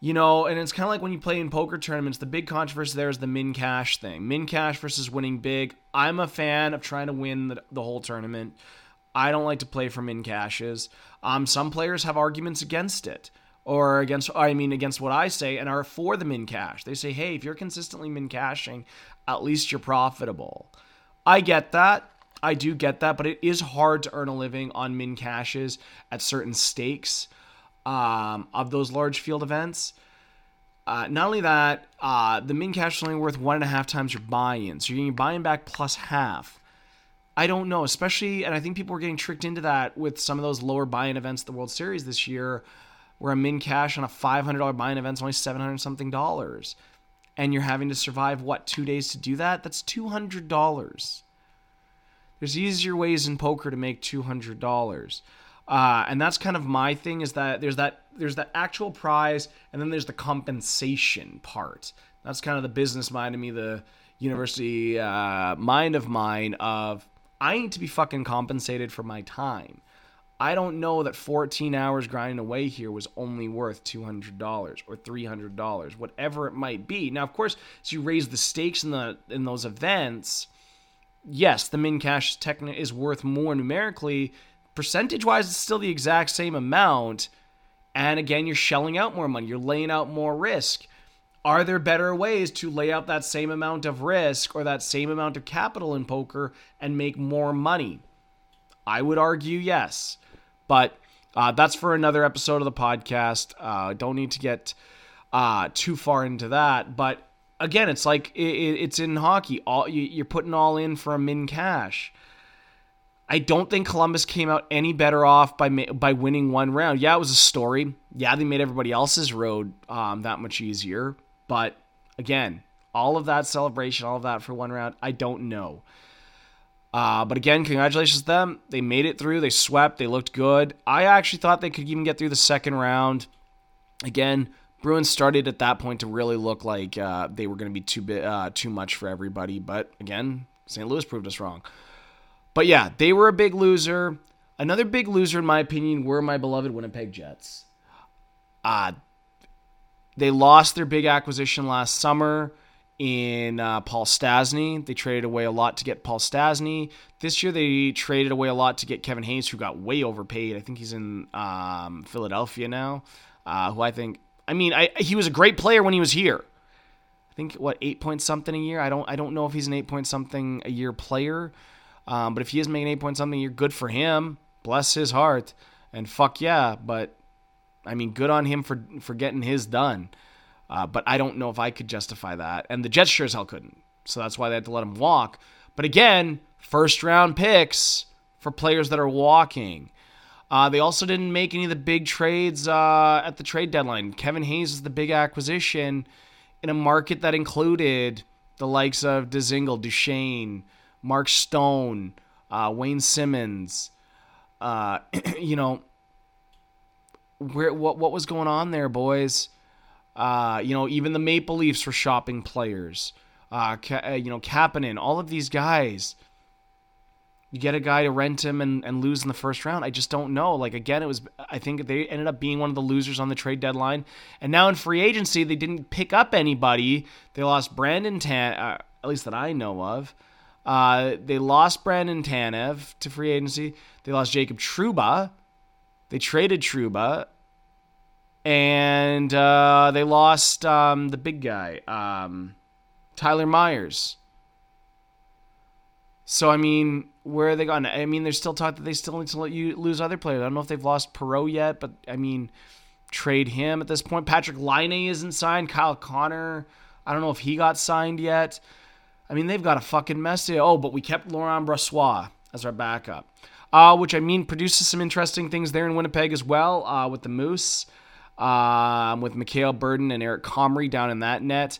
You know, and it's kind of like when you play in poker tournaments, the big controversy there is the min cash thing. Min cash versus winning big. I'm a fan of trying to win the, the whole tournament. I don't like to play for min cashes. Um, some players have arguments against it, or against, I mean, against what I say, and are for the min cash. They say, hey, if you're consistently min cashing, at least you're profitable. I get that. I do get that, but it is hard to earn a living on min cashes at certain stakes um, of those large field events. Uh, not only that, uh, the min cash is only worth one and a half times your buy-in, so you're getting buy-in back plus half. I don't know, especially, and I think people were getting tricked into that with some of those lower buy-in events, the World Series this year, where a min cash on a $500 buy-in event is only 700 something dollars, and you're having to survive what two days to do that? That's $200. There's easier ways in poker to make $200. Uh, and that's kind of my thing is that there's that there's that actual prize and then there's the compensation part. That's kind of the business mind of me, the university uh, mind of mine of I need to be fucking compensated for my time. I don't know that 14 hours grinding away here was only worth $200 or $300, whatever it might be. Now, of course, as you raise the stakes in the in those events, yes, the min cash techni- is worth more numerically. Percentage wise, it's still the exact same amount. And again, you're shelling out more money, you're laying out more risk. Are there better ways to lay out that same amount of risk or that same amount of capital in poker and make more money? I would argue yes. But uh, that's for another episode of the podcast. Uh, don't need to get uh, too far into that. But again, it's like it, it's in hockey. All you're putting all in for a min cash. I don't think Columbus came out any better off by by winning one round. Yeah, it was a story. Yeah, they made everybody else's road um, that much easier. But again, all of that celebration, all of that for one round, I don't know. Uh, but again, congratulations to them. They made it through. They swept. They looked good. I actually thought they could even get through the second round. Again, Bruins started at that point to really look like uh, they were going to be too bit, uh, too much for everybody. But again, St. Louis proved us wrong. But yeah, they were a big loser. Another big loser, in my opinion, were my beloved Winnipeg Jets. Uh, they lost their big acquisition last summer in uh, Paul Stastny. They traded away a lot to get Paul Stastny. This year they traded away a lot to get Kevin Hayes, who got way overpaid. I think he's in um, Philadelphia now. Uh, who I think, I mean, I, he was a great player when he was here. I think what eight point something a year. I don't I don't know if he's an eight point something a year player, um, but if he is making eight point something a year, good for him. Bless his heart, and fuck yeah. But I mean, good on him for for getting his done. Uh, but I don't know if I could justify that. And the Jets sure as hell couldn't. So that's why they had to let him walk. But again, first round picks for players that are walking. Uh, they also didn't make any of the big trades uh, at the trade deadline. Kevin Hayes is the big acquisition in a market that included the likes of Dzingel, Duchene, Mark Stone, uh, Wayne Simmonds. Uh, you know, where what what was going on there, boys? Uh, you know, even the Maple Leafs were shopping players. Uh, you know, Kapanen, all of these guys. You get a guy to rent him and, and lose in the first round. I just don't know. Like again, it was. I think they ended up being one of the losers on the trade deadline. And now in free agency, they didn't pick up anybody. They lost Brandon Tan, uh, at least that I know of. Uh, they lost Brandon Tanev to free agency. They lost Jacob Trouba. They traded Trouba and uh, they lost um, the big guy, um, Tyler Myers. So I mean, where are they gone? I mean, there's still talk that they still need to let you lose other players. I don't know if they've lost Perreault yet, but I mean, trade him at this point. Patrik Laine isn't signed. Kyle Connor, I don't know if he got signed yet. I mean, they've got a fucking mess here. Oh, but we kept Laurent Brossoit as our backup, uh, which I mean produces some interesting things there in Winnipeg as well uh, with the Moose um, with Mikhail Berdin and Eric Comrie down in that net.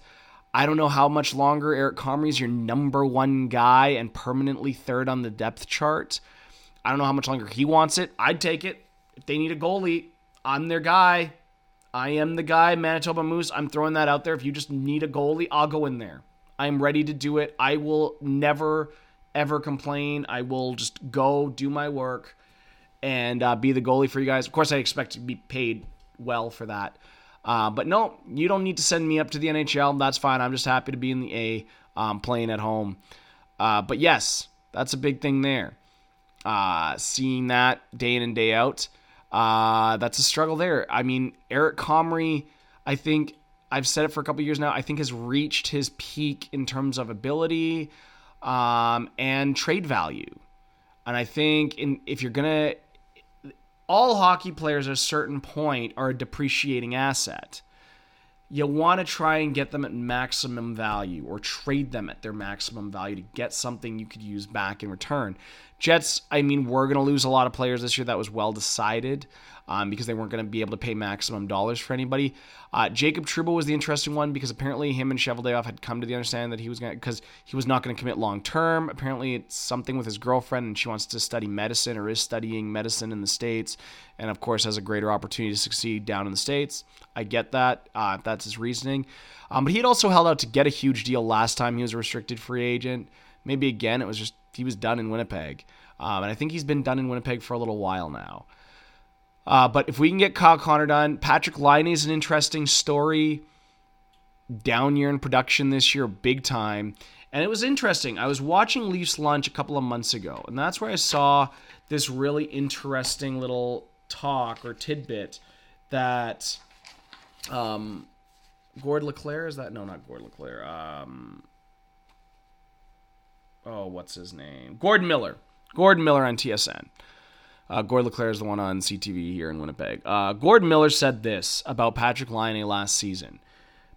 I don't know how much longer Eric Comrie is your number one guy and permanently third on the depth chart. I don't know how much longer he wants it. I'd take it. If they need a goalie, I'm their guy. I am the guy, Manitoba Moose. I'm throwing that out there. If you just need a goalie, I'll go in there. I'm ready to do it. I will never, ever complain. I will just go do my work and uh, be the goalie for you guys. Of course, I expect to be paid well for that. Uh, but no, you don't need to send me up to the NHL. That's fine. I'm just happy to be in the A um, playing at home. Uh, but yes, that's a big thing there. Uh, seeing that day in and day out, uh, that's a struggle there. I mean, Eric Comrie, I think I've said it for a couple years now. I think has reached his peak in terms of ability um, and trade value. And I think in, if you're gonna all hockey players at a certain point are a depreciating asset. You want to try and get them at maximum value or trade them at their maximum value to get something you could use back in return. Jets, I mean, we're going to lose a lot of players this year. That was well decided um, because they weren't going to be able to pay maximum dollars for anybody. Uh, Jacob Trouba was the interesting one because apparently him and Cheveldayoff had come to the understanding that he was going because he was not going to commit long term. Apparently, it's something with his girlfriend and she wants to study medicine or is studying medicine in the States. And of course, has a greater opportunity to succeed down in the States. I get that. Uh, that's his reasoning. Um, but he had also held out to get a huge deal last time he was a restricted free agent. Maybe again, it was just he was done in Winnipeg. Um, and I think he's been done in Winnipeg for a little while now. Uh, but if we can get Kyle Connor done, Patrik Laine is an interesting story. Down year in production this year, big time. And it was interesting. I was watching Leafs Lunch a couple of months ago, and that's where I saw this really interesting little talk or tidbit that um, Gord LeClaire is that? No, not Gord LeClaire. Um, oh, what's his name? Gordon Miller. Gordon Miller on TSN. Uh, Gord LeClaire is the one on CTV here in Winnipeg. Uh, Gordon Miller said this about Patrik Laine last season.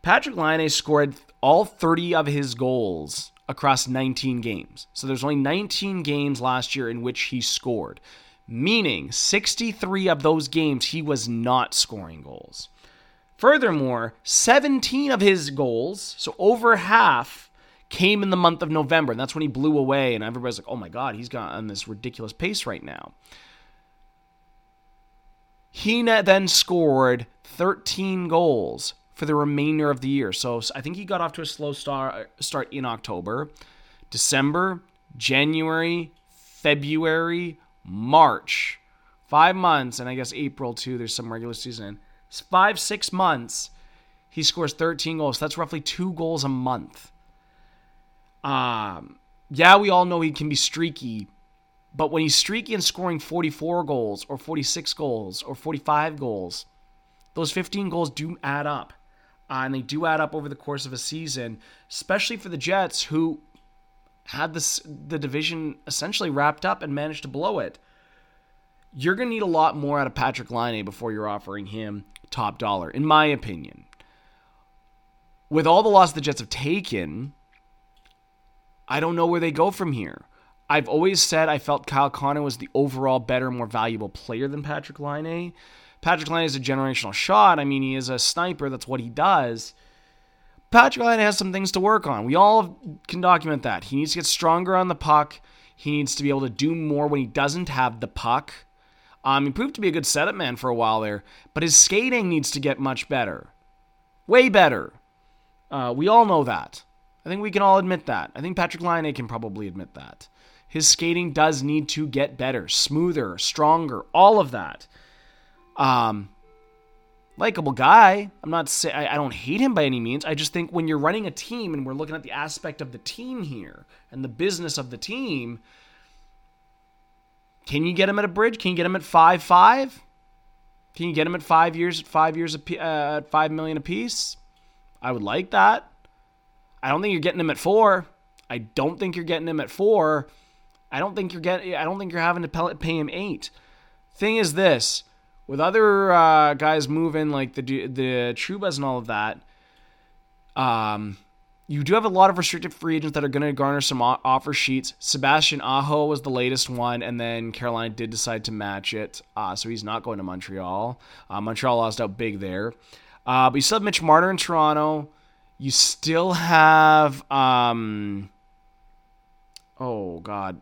Patrik Laine scored all 30 of his goals across 19 games. So there's only 19 games last year in which he scored, meaning 63 of those games he was not scoring goals. Furthermore, 17 of his goals, so over half, came in the month of November. And that's when he blew away, and everybody's like, oh my God, he's got on this ridiculous pace right now. He then scored 13 goals for the remainder of the year. So I think he got off to a slow start, start in October, December, January, February, March. Five months, and I guess April too. There's some regular season. It's five, six months. He scores 13 goals. That's roughly two goals a month. Um, yeah, we all know he can be streaky, but when he's streaky and scoring 44 goals or 46 goals or 45 goals, those 15 goals do add up. Uh, and they do add up over the course of a season, especially for the Jets, who had this, the division essentially wrapped up and managed to blow it. You're going to need a lot more out of Patrik Laine before you're offering him top dollar, in my opinion. With all the loss the Jets have taken, I don't know where they go from here. I've always said I felt Kyle Connor was the overall better, more valuable player than Patrik Laine. Patrik Laine is a generational shot. I mean, he is a sniper. That's what he does. Patrik Laine has some things to work on. We all can document that. He needs to get stronger on the puck. He needs to be able to do more when he doesn't have the puck. Um, he proved to be a good setup man for a while there, but his skating needs to get much better. Way better. Uh, we all know that. I think we can all admit that. I think Patrik Laine can probably admit that. His skating does need to get better, smoother, stronger, all of that. Um, likable guy. I'm not say I, I don't hate him by any means. I just think when you're running a team and we're looking at the aspect of the team here and the business of the team, can you get him at a bridge? Can you get him at five five? Can you get him at five years at five years at uh, five million apiece? I would like that. I don't think you're getting him at four. I don't think you're getting him at four. I don't think you're getting. I don't think you're having to pay him eight. Thing is this: with other uh, guys moving like the the Troubas and all of that, um, you do have a lot of restricted free agents that are going to garner some offer sheets. Sebastian Aho was the latest one, and then Carolina did decide to match it, uh, so he's not going to Montreal. Uh, Montreal lost out big there, uh, but you still have Mitch Marner in Toronto. You still have, um, oh god,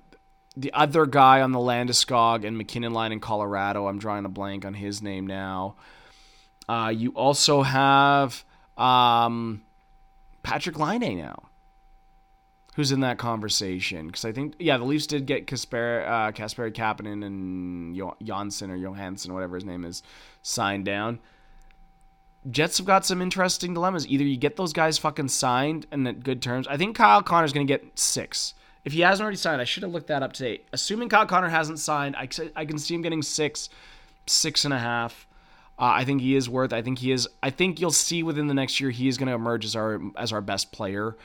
the other guy on the Landeskog and MacKinnon line in Colorado. I'm drawing a blank on his name now. Uh, you also have um, Patrik Laine now, who's in that conversation. Because I think, yeah, the Leafs did get Kasper, uh, Kasperi Kapanen and Janssen or Johansson, whatever his name is, signed down. Jets have got some interesting dilemmas. Either you get those guys fucking signed and at good terms. I think Kyle Connor's going to get six. If he hasn't already signed, I should have looked that up today. Assuming Kyle Connor hasn't signed, I, I can see him getting six, six and a half. Uh, I think he is worth. I think he is. I think you'll see within the next year he is going to emerge as our as our best player.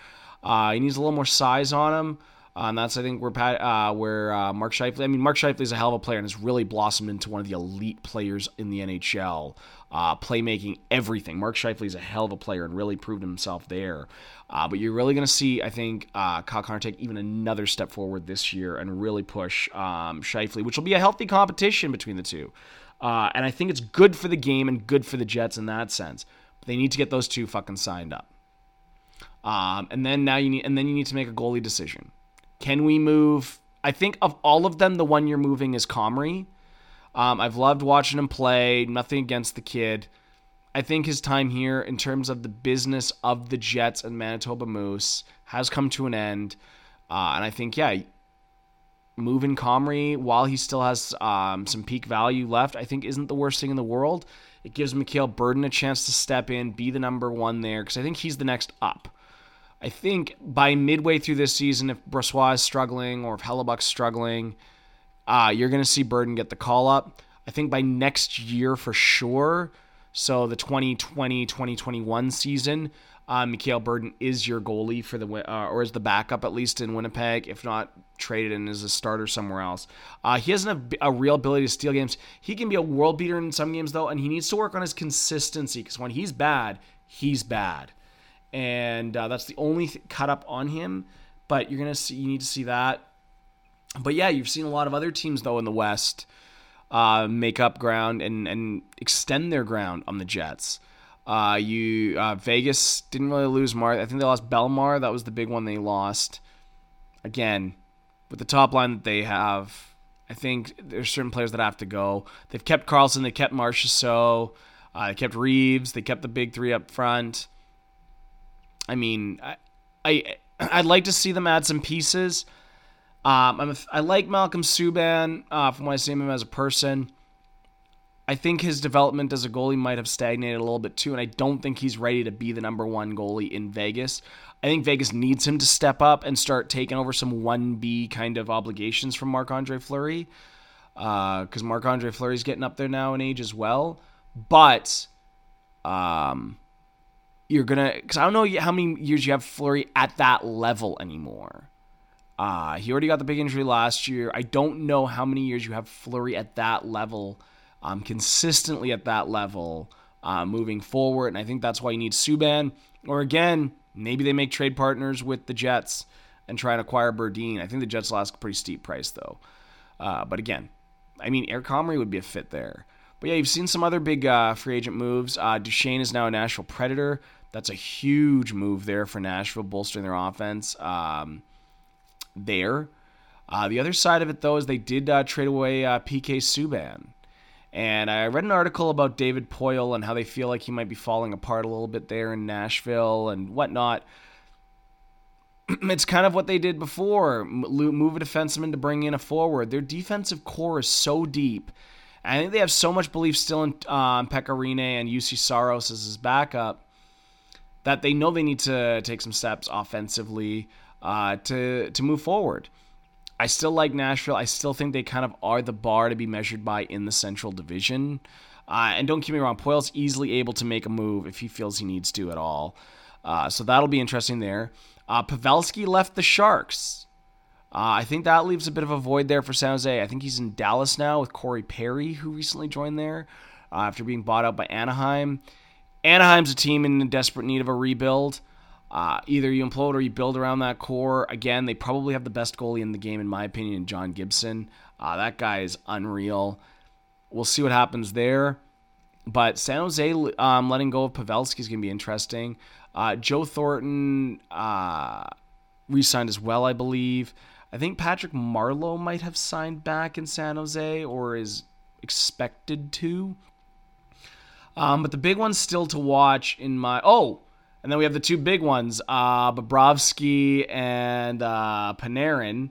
Uh, he needs a little more size on him. Uh, and that's I think where Pat, uh, where uh, Mark Scheifele. I mean, Mark Scheifele is a hell of a player and has really blossomed into one of the elite players in the NHL. Uh, playmaking, everything. Mark Scheifele is a hell of a player and really proved himself there. Uh, but you're really going to see, I think, uh, Kyle Connor take even another step forward this year and really push um, which will be a healthy competition between the two. And I think it's good for the game and good for the Jets in that sense. But they need to get those two fucking signed up. Um, and then now you need, and then you need to make a goalie decision. Can we move? I think of all of them, the one you're moving is Comrie. Um, I've loved watching him play. Nothing against the kid. I think his time here, in terms of the business of the Jets and Manitoba Moose, has come to an end. Uh, and I think, yeah, moving Comrie while he still has um, some peak value left, I think isn't the worst thing in the world. It gives Mikhail Berdin a chance to step in, be the number one there, because I think he's the next up. I think by midway through this season, if Brossoit is struggling or if Hellebuyck's struggling, uh, you're going to see Berdin get the call up. I think by next year for sure, so the 2020 2021 season, uh, Mikhail Berdin is your goalie for the uh, or is the backup at least in Winnipeg, if not traded and as a starter somewhere else. Uh, he hasn't a, a, real ability to steal games. He can be a world beater in some games though, and he needs to work on his consistency because when he's bad, he's bad, and uh, that's the only th- cut up on him. But you're gonna see, you need to see that. But yeah, you've seen a lot of other teams though in the West uh, make up ground and and extend their ground on the Jets. Uh, you uh, Vegas didn't really lose Mar. I think they lost Bellemare. That was the big one they lost. Again, with the top line that they have, I think there's certain players that have to go. They've kept Karlsson. They kept Marchessault. Uh, they kept Reaves. They kept the big three up front. I mean, I, I I'd like to see them add some pieces. Um, I'm a, i like Malcolm Subban uh, from what I see him as a person. I think his development as a goalie might have stagnated a little bit too, and I don't think he's ready to be the number one goalie in Vegas. I think Vegas needs him to step up and start taking over some 1B kind of obligations from Marc Andre Fleury, because uh, Marc Andre Fleury's getting up there now in age as well. But um, you're gonna, because I don't know how many years you have Fleury at that level anymore. Uh, he already got the big injury last year. I don't know how many years you have Fleury at that level, um, consistently at that level, uh, moving forward. And I think that's why you need Subban. Or again, maybe they make trade partners with the Jets and try and acquire Berdin. I think the Jets ask a pretty steep price though. Uh, but again, I mean, Eric Comrie would be a fit there. But yeah, you've seen some other big uh, free agent moves. Uh, Duchene is now a Nashville Predator. That's a huge move there for Nashville, bolstering their offense. Um, there. Uh, the other side of it, though, is they did uh, trade away uh, PK Subban. And I read an article about David Poile and how they feel like he might be falling apart a little bit there in Nashville and whatnot. it's kind of what they did before move a defenseman to bring in a forward. Their defensive core is so deep. I think they have so much belief still in um, Pekka Rinne and Juuse Saros as his backup that they know they need to take some steps offensively uh, to to move forward. I still like Nashville. I still think they kind of are the bar to be measured by in the Central Division. Uh, and don't get me wrong, Poile's easily able to make a move if he feels he needs to at all. Uh, so that'll be interesting there. Uh, Pavelski left the Sharks. Uh, I think that leaves a bit of a void there for San Jose. I think he's in Dallas now with Corey Perry, who recently joined there uh, after being bought out by Anaheim. Anaheim's a team in desperate need of a rebuild. Uh, either you implode or you build around that core. Again, they probably have the best goalie in the game, in my opinion, John Gibson. Uh, that guy is unreal. We'll see what happens there. But San Jose um, letting go of Pavelski is going to be interesting. Uh, Joe Thornton uh, re signed as well, I believe. I think Patrick Marleau might have signed back in San Jose or is expected to. Um, but the big one's still to watch in my. Oh, and then we have the two big ones, uh, Bobrovsky and uh, Panarin,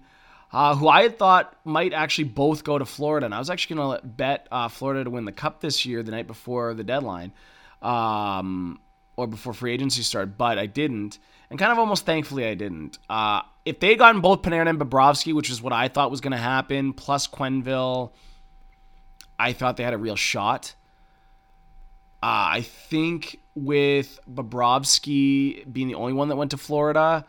uh, who I had thought might actually both go to Florida. And I was actually going to bet uh, Florida to win the Cup this year, the night before the deadline, um, or before free agency started, but I didn't. And kind of almost thankfully I didn't. Uh, if they had gotten both Panarin and Bobrovsky, which is what I thought was going to happen, plus Quenneville, I thought they had a real shot. Uh, I think with Bobrovsky being the only one that went to Florida,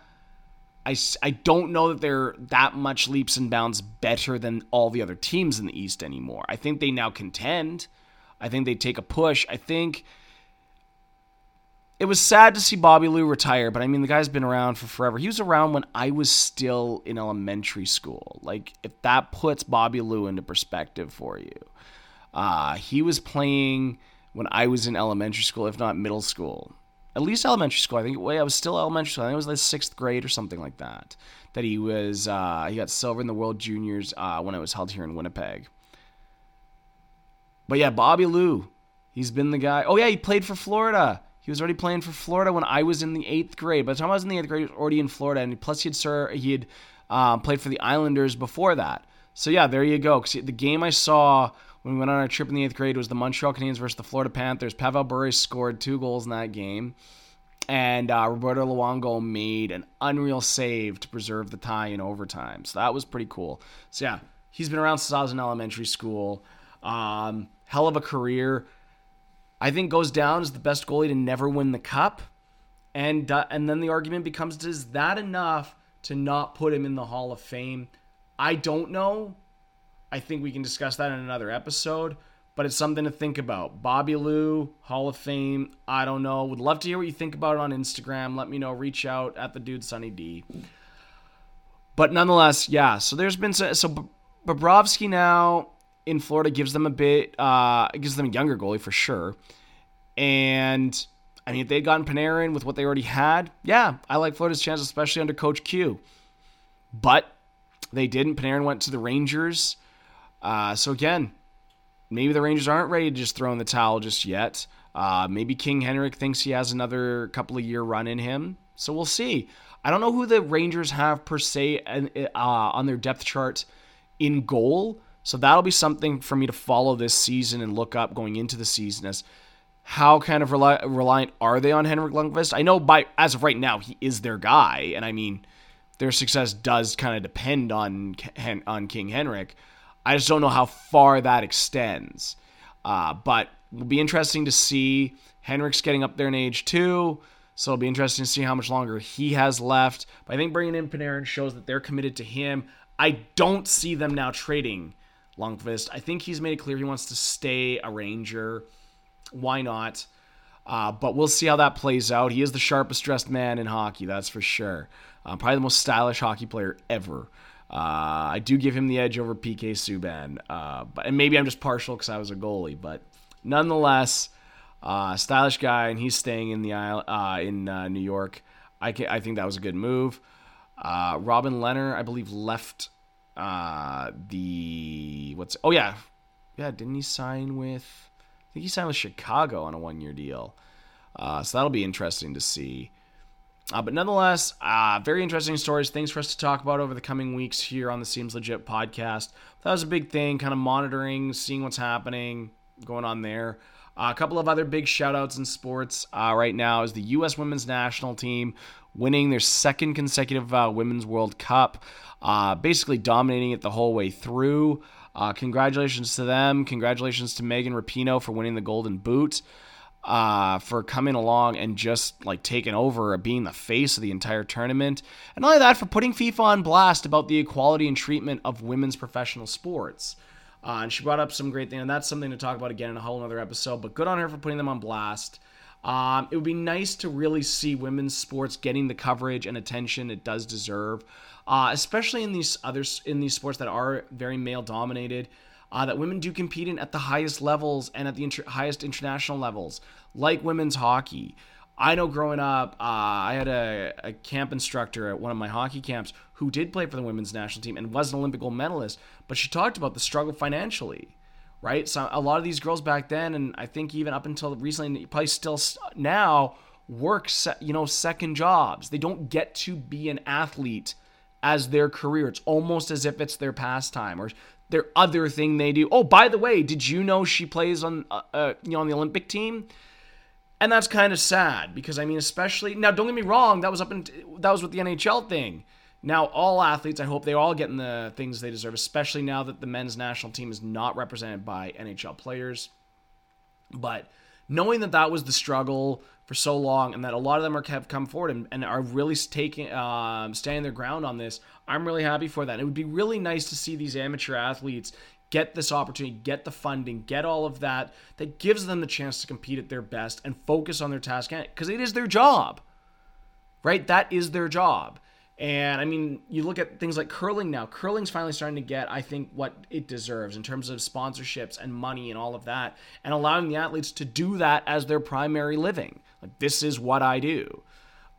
I, I don't know that they're that much leaps and bounds better than all the other teams in the East anymore. I think they now contend. I think they take a push. I think it was sad to see Bobby Lou retire, but I mean, the guy's been around for forever. He was around when I was still in elementary school. Like, if that puts Bobby Lou into perspective for you, uh, he was playing when I was in elementary school, if not middle school at least elementary school. I think wait, I was still elementary school. I think it was like sixth grade or something like that. That he was uh, he got silver in the World Juniors uh, when it was held here in Winnipeg. But yeah, Bobby Lou, he's been the guy. Oh yeah, he played for Florida. He was already playing for Florida when I was in the eighth grade. By the time I was in the eighth grade, he was already in Florida, and plus he had sir he had um, played for the Islanders before that. So yeah, there you go. Because the game I saw when we went on our trip in the eighth grade it was the Montreal Canadiens versus the Florida Panthers. Pavel Bure scored two goals in that game. And uh, Roberto Luongo made an unreal save to preserve the tie in overtime. So that was pretty cool. So yeah, he's been around since I was in elementary school. Um, hell of a career. I think goes down as the best goalie to never win the cup. And uh, and then the argument becomes: Is that enough to not put him in the Hall of Fame? I don't know. I think we can discuss that in another episode, but it's something to think about. Bobby Lou, Hall of Fame. I don't know. Would love to hear what you think about it on Instagram. Let me know. Reach out at the dude Sunny D. But nonetheless, yeah. So there's been so, so Bobrovsky now in Florida gives them a bit, uh, gives them a younger goalie for sure. And I mean, if they'd gotten Panarin with what they already had, yeah, I like Florida's chance, especially under Coach Q. But they didn't. Panarin went to the Rangers. Uh, so again, maybe the Rangers aren't ready to just throw in the towel just yet. Uh, maybe King Henrik thinks he has another couple of year run in him. So we'll see. I don't know who the Rangers have per se uh, on their depth chart in goal. So that'll be something for me to follow this season and look up going into the season as how kind of reliant are they on Henrik Lundqvist? I know by as of right now he is their guy, and I mean their success does kind of depend on on King Henrik. I just don't know how far that extends. Uh, but it'll be interesting to see. Henrik's getting up there in age too, so it'll be interesting to see how much longer he has left. But I think bringing in Panarin shows that they're committed to him. I don't see them now trading Lundqvist. I think he's made it clear he wants to stay a Ranger. Why not? Uh, but we'll see how that plays out. He is the sharpest dressed man in hockey, that's for sure. Uh, probably the most stylish hockey player ever. Uh, I do give him the edge over PK Subban, uh, but and maybe I'm just partial because I was a goalie, but nonetheless, uh, stylish guy, and he's staying in the isle uh, in uh, New York. I can, I think that was a good move. Uh, Robin Lehner, I believe, left the what's oh yeah, yeah, didn't he sign with? I think he signed with Chicago on a one year deal. so that'll be interesting to see. Uh, but nonetheless, uh, very interesting stories, things for us to talk about over the coming weeks here on the Seems Legit podcast. That was a big thing, kind of monitoring, seeing what's happening, going on there. Uh, a couple of other big shout outs in sports uh, right now is the U.S. women's national team winning their second consecutive uh, Women's World Cup, uh, basically dominating it the whole way through. congratulations to them. Congratulations to Megan Rapinoe for winning the Golden Boot uh, for coming along and just like taking over, being the face of the entire tournament. And not only that, for putting FIFA on blast about the equality and treatment of women's professional sports. Uh, and she brought up some great things, and that's something to talk about again in a whole other episode. But good on her for putting them on blast. Um, it would be nice to really see women's sports getting the coverage and attention it does deserve, uh, especially in these other in these sports that are very male dominated uh, that women do compete in at the highest levels and at the inter- highest international levels, like women's hockey. I know growing up, uh, I had a, a, camp instructor at one of my hockey camps who did play for the women's national team and was an Olympic gold medalist, but she talked about the struggle financially, right? So a lot of these girls back then, and I think even up until recently, probably still now, work, you know, second jobs. They don't get to be an athlete as their career. It's almost as if it's their pastime or their other thing they do. Oh, by the way, did you know she plays on uh, uh, you know on the Olympic team? And that's kind of sad because I mean, especially now. Don't get me wrong. That was up in that was with the NHL thing. Now, all athletes, I hope they're all getting the things they deserve, especially now that the men's national team is not represented by NHL players. But knowing that that was the struggle for so long and that a lot of them are have come forward and, and are really taking um, standing their ground on this i'm really happy for that it would be really nice to see these amateur athletes get this opportunity get the funding get all of that that gives them the chance to compete at their best and focus on their task because it is their job right that is their job and I mean, you look at things like curling now. Curling's finally starting to get, I think, what it deserves in terms of sponsorships and money and all of that, and allowing the athletes to do that as their primary living. Like, this is what I do.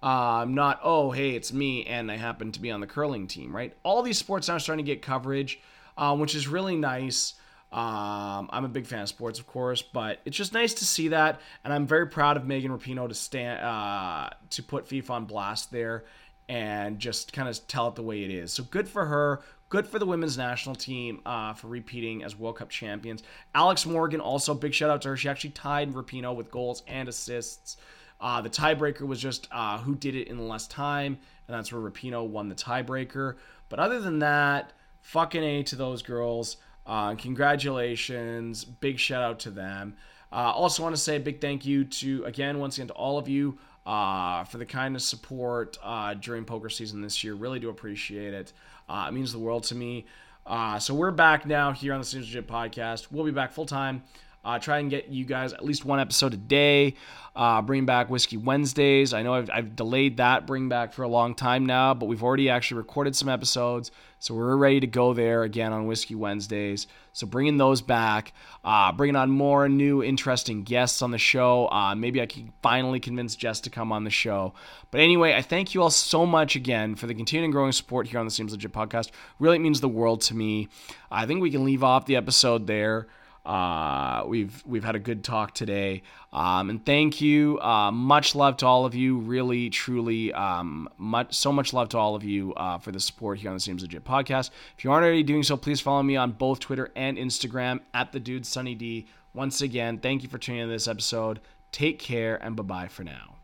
Uh, not, oh, hey, it's me and I happen to be on the curling team, right? All these sports now are starting to get coverage, uh, which is really nice. Um, I'm a big fan of sports, of course, but it's just nice to see that, and I'm very proud of Megan Rapinoe to stand uh, to put FIFA on blast there and just kind of tell it the way it is. So good for her. Good for the women's national team uh, for repeating as World Cup champions. Alex Morgan, also big shout out to her. She actually tied Rapinoe with goals and assists. Uh, the tiebreaker was just uh, who did it in less time, and that's where Rapinoe won the tiebreaker. But other than that, fucking A to those girls. Uh, congratulations. Big shout out to them. Uh, also, want to say a big thank you to, again, once again, to all of you uh, for the kind of support uh, during poker season this year. Really do appreciate it. Uh, it means the world to me. Uh, so we're back now here on the Legit podcast. We'll be back full time. Uh, try and get you guys at least one episode a day. Uh, bring back Whiskey Wednesdays. I know I've, I've, delayed that bring back for a long time now, but we've already actually recorded some episodes. So we're ready to go there again on Whiskey Wednesdays. So bringing those back, uh, bringing on more new interesting guests on the show. Uh, maybe I can finally convince Jess to come on the show. But anyway, I thank you all so much again for the continuing growing support here on the Seems Legit podcast. Really means the world to me. I think we can leave off the episode there. Uh, we've we've had a good talk today, um, and thank you. Uh, much love to all of you. Really, truly, um, much so much love to all of you uh, for the support here on the Seems Legit podcast. If you aren't already doing so, please follow me on both Twitter and Instagram at the Dude Sunny D. Once again, thank you for tuning in to this episode. Take care and bye bye for now.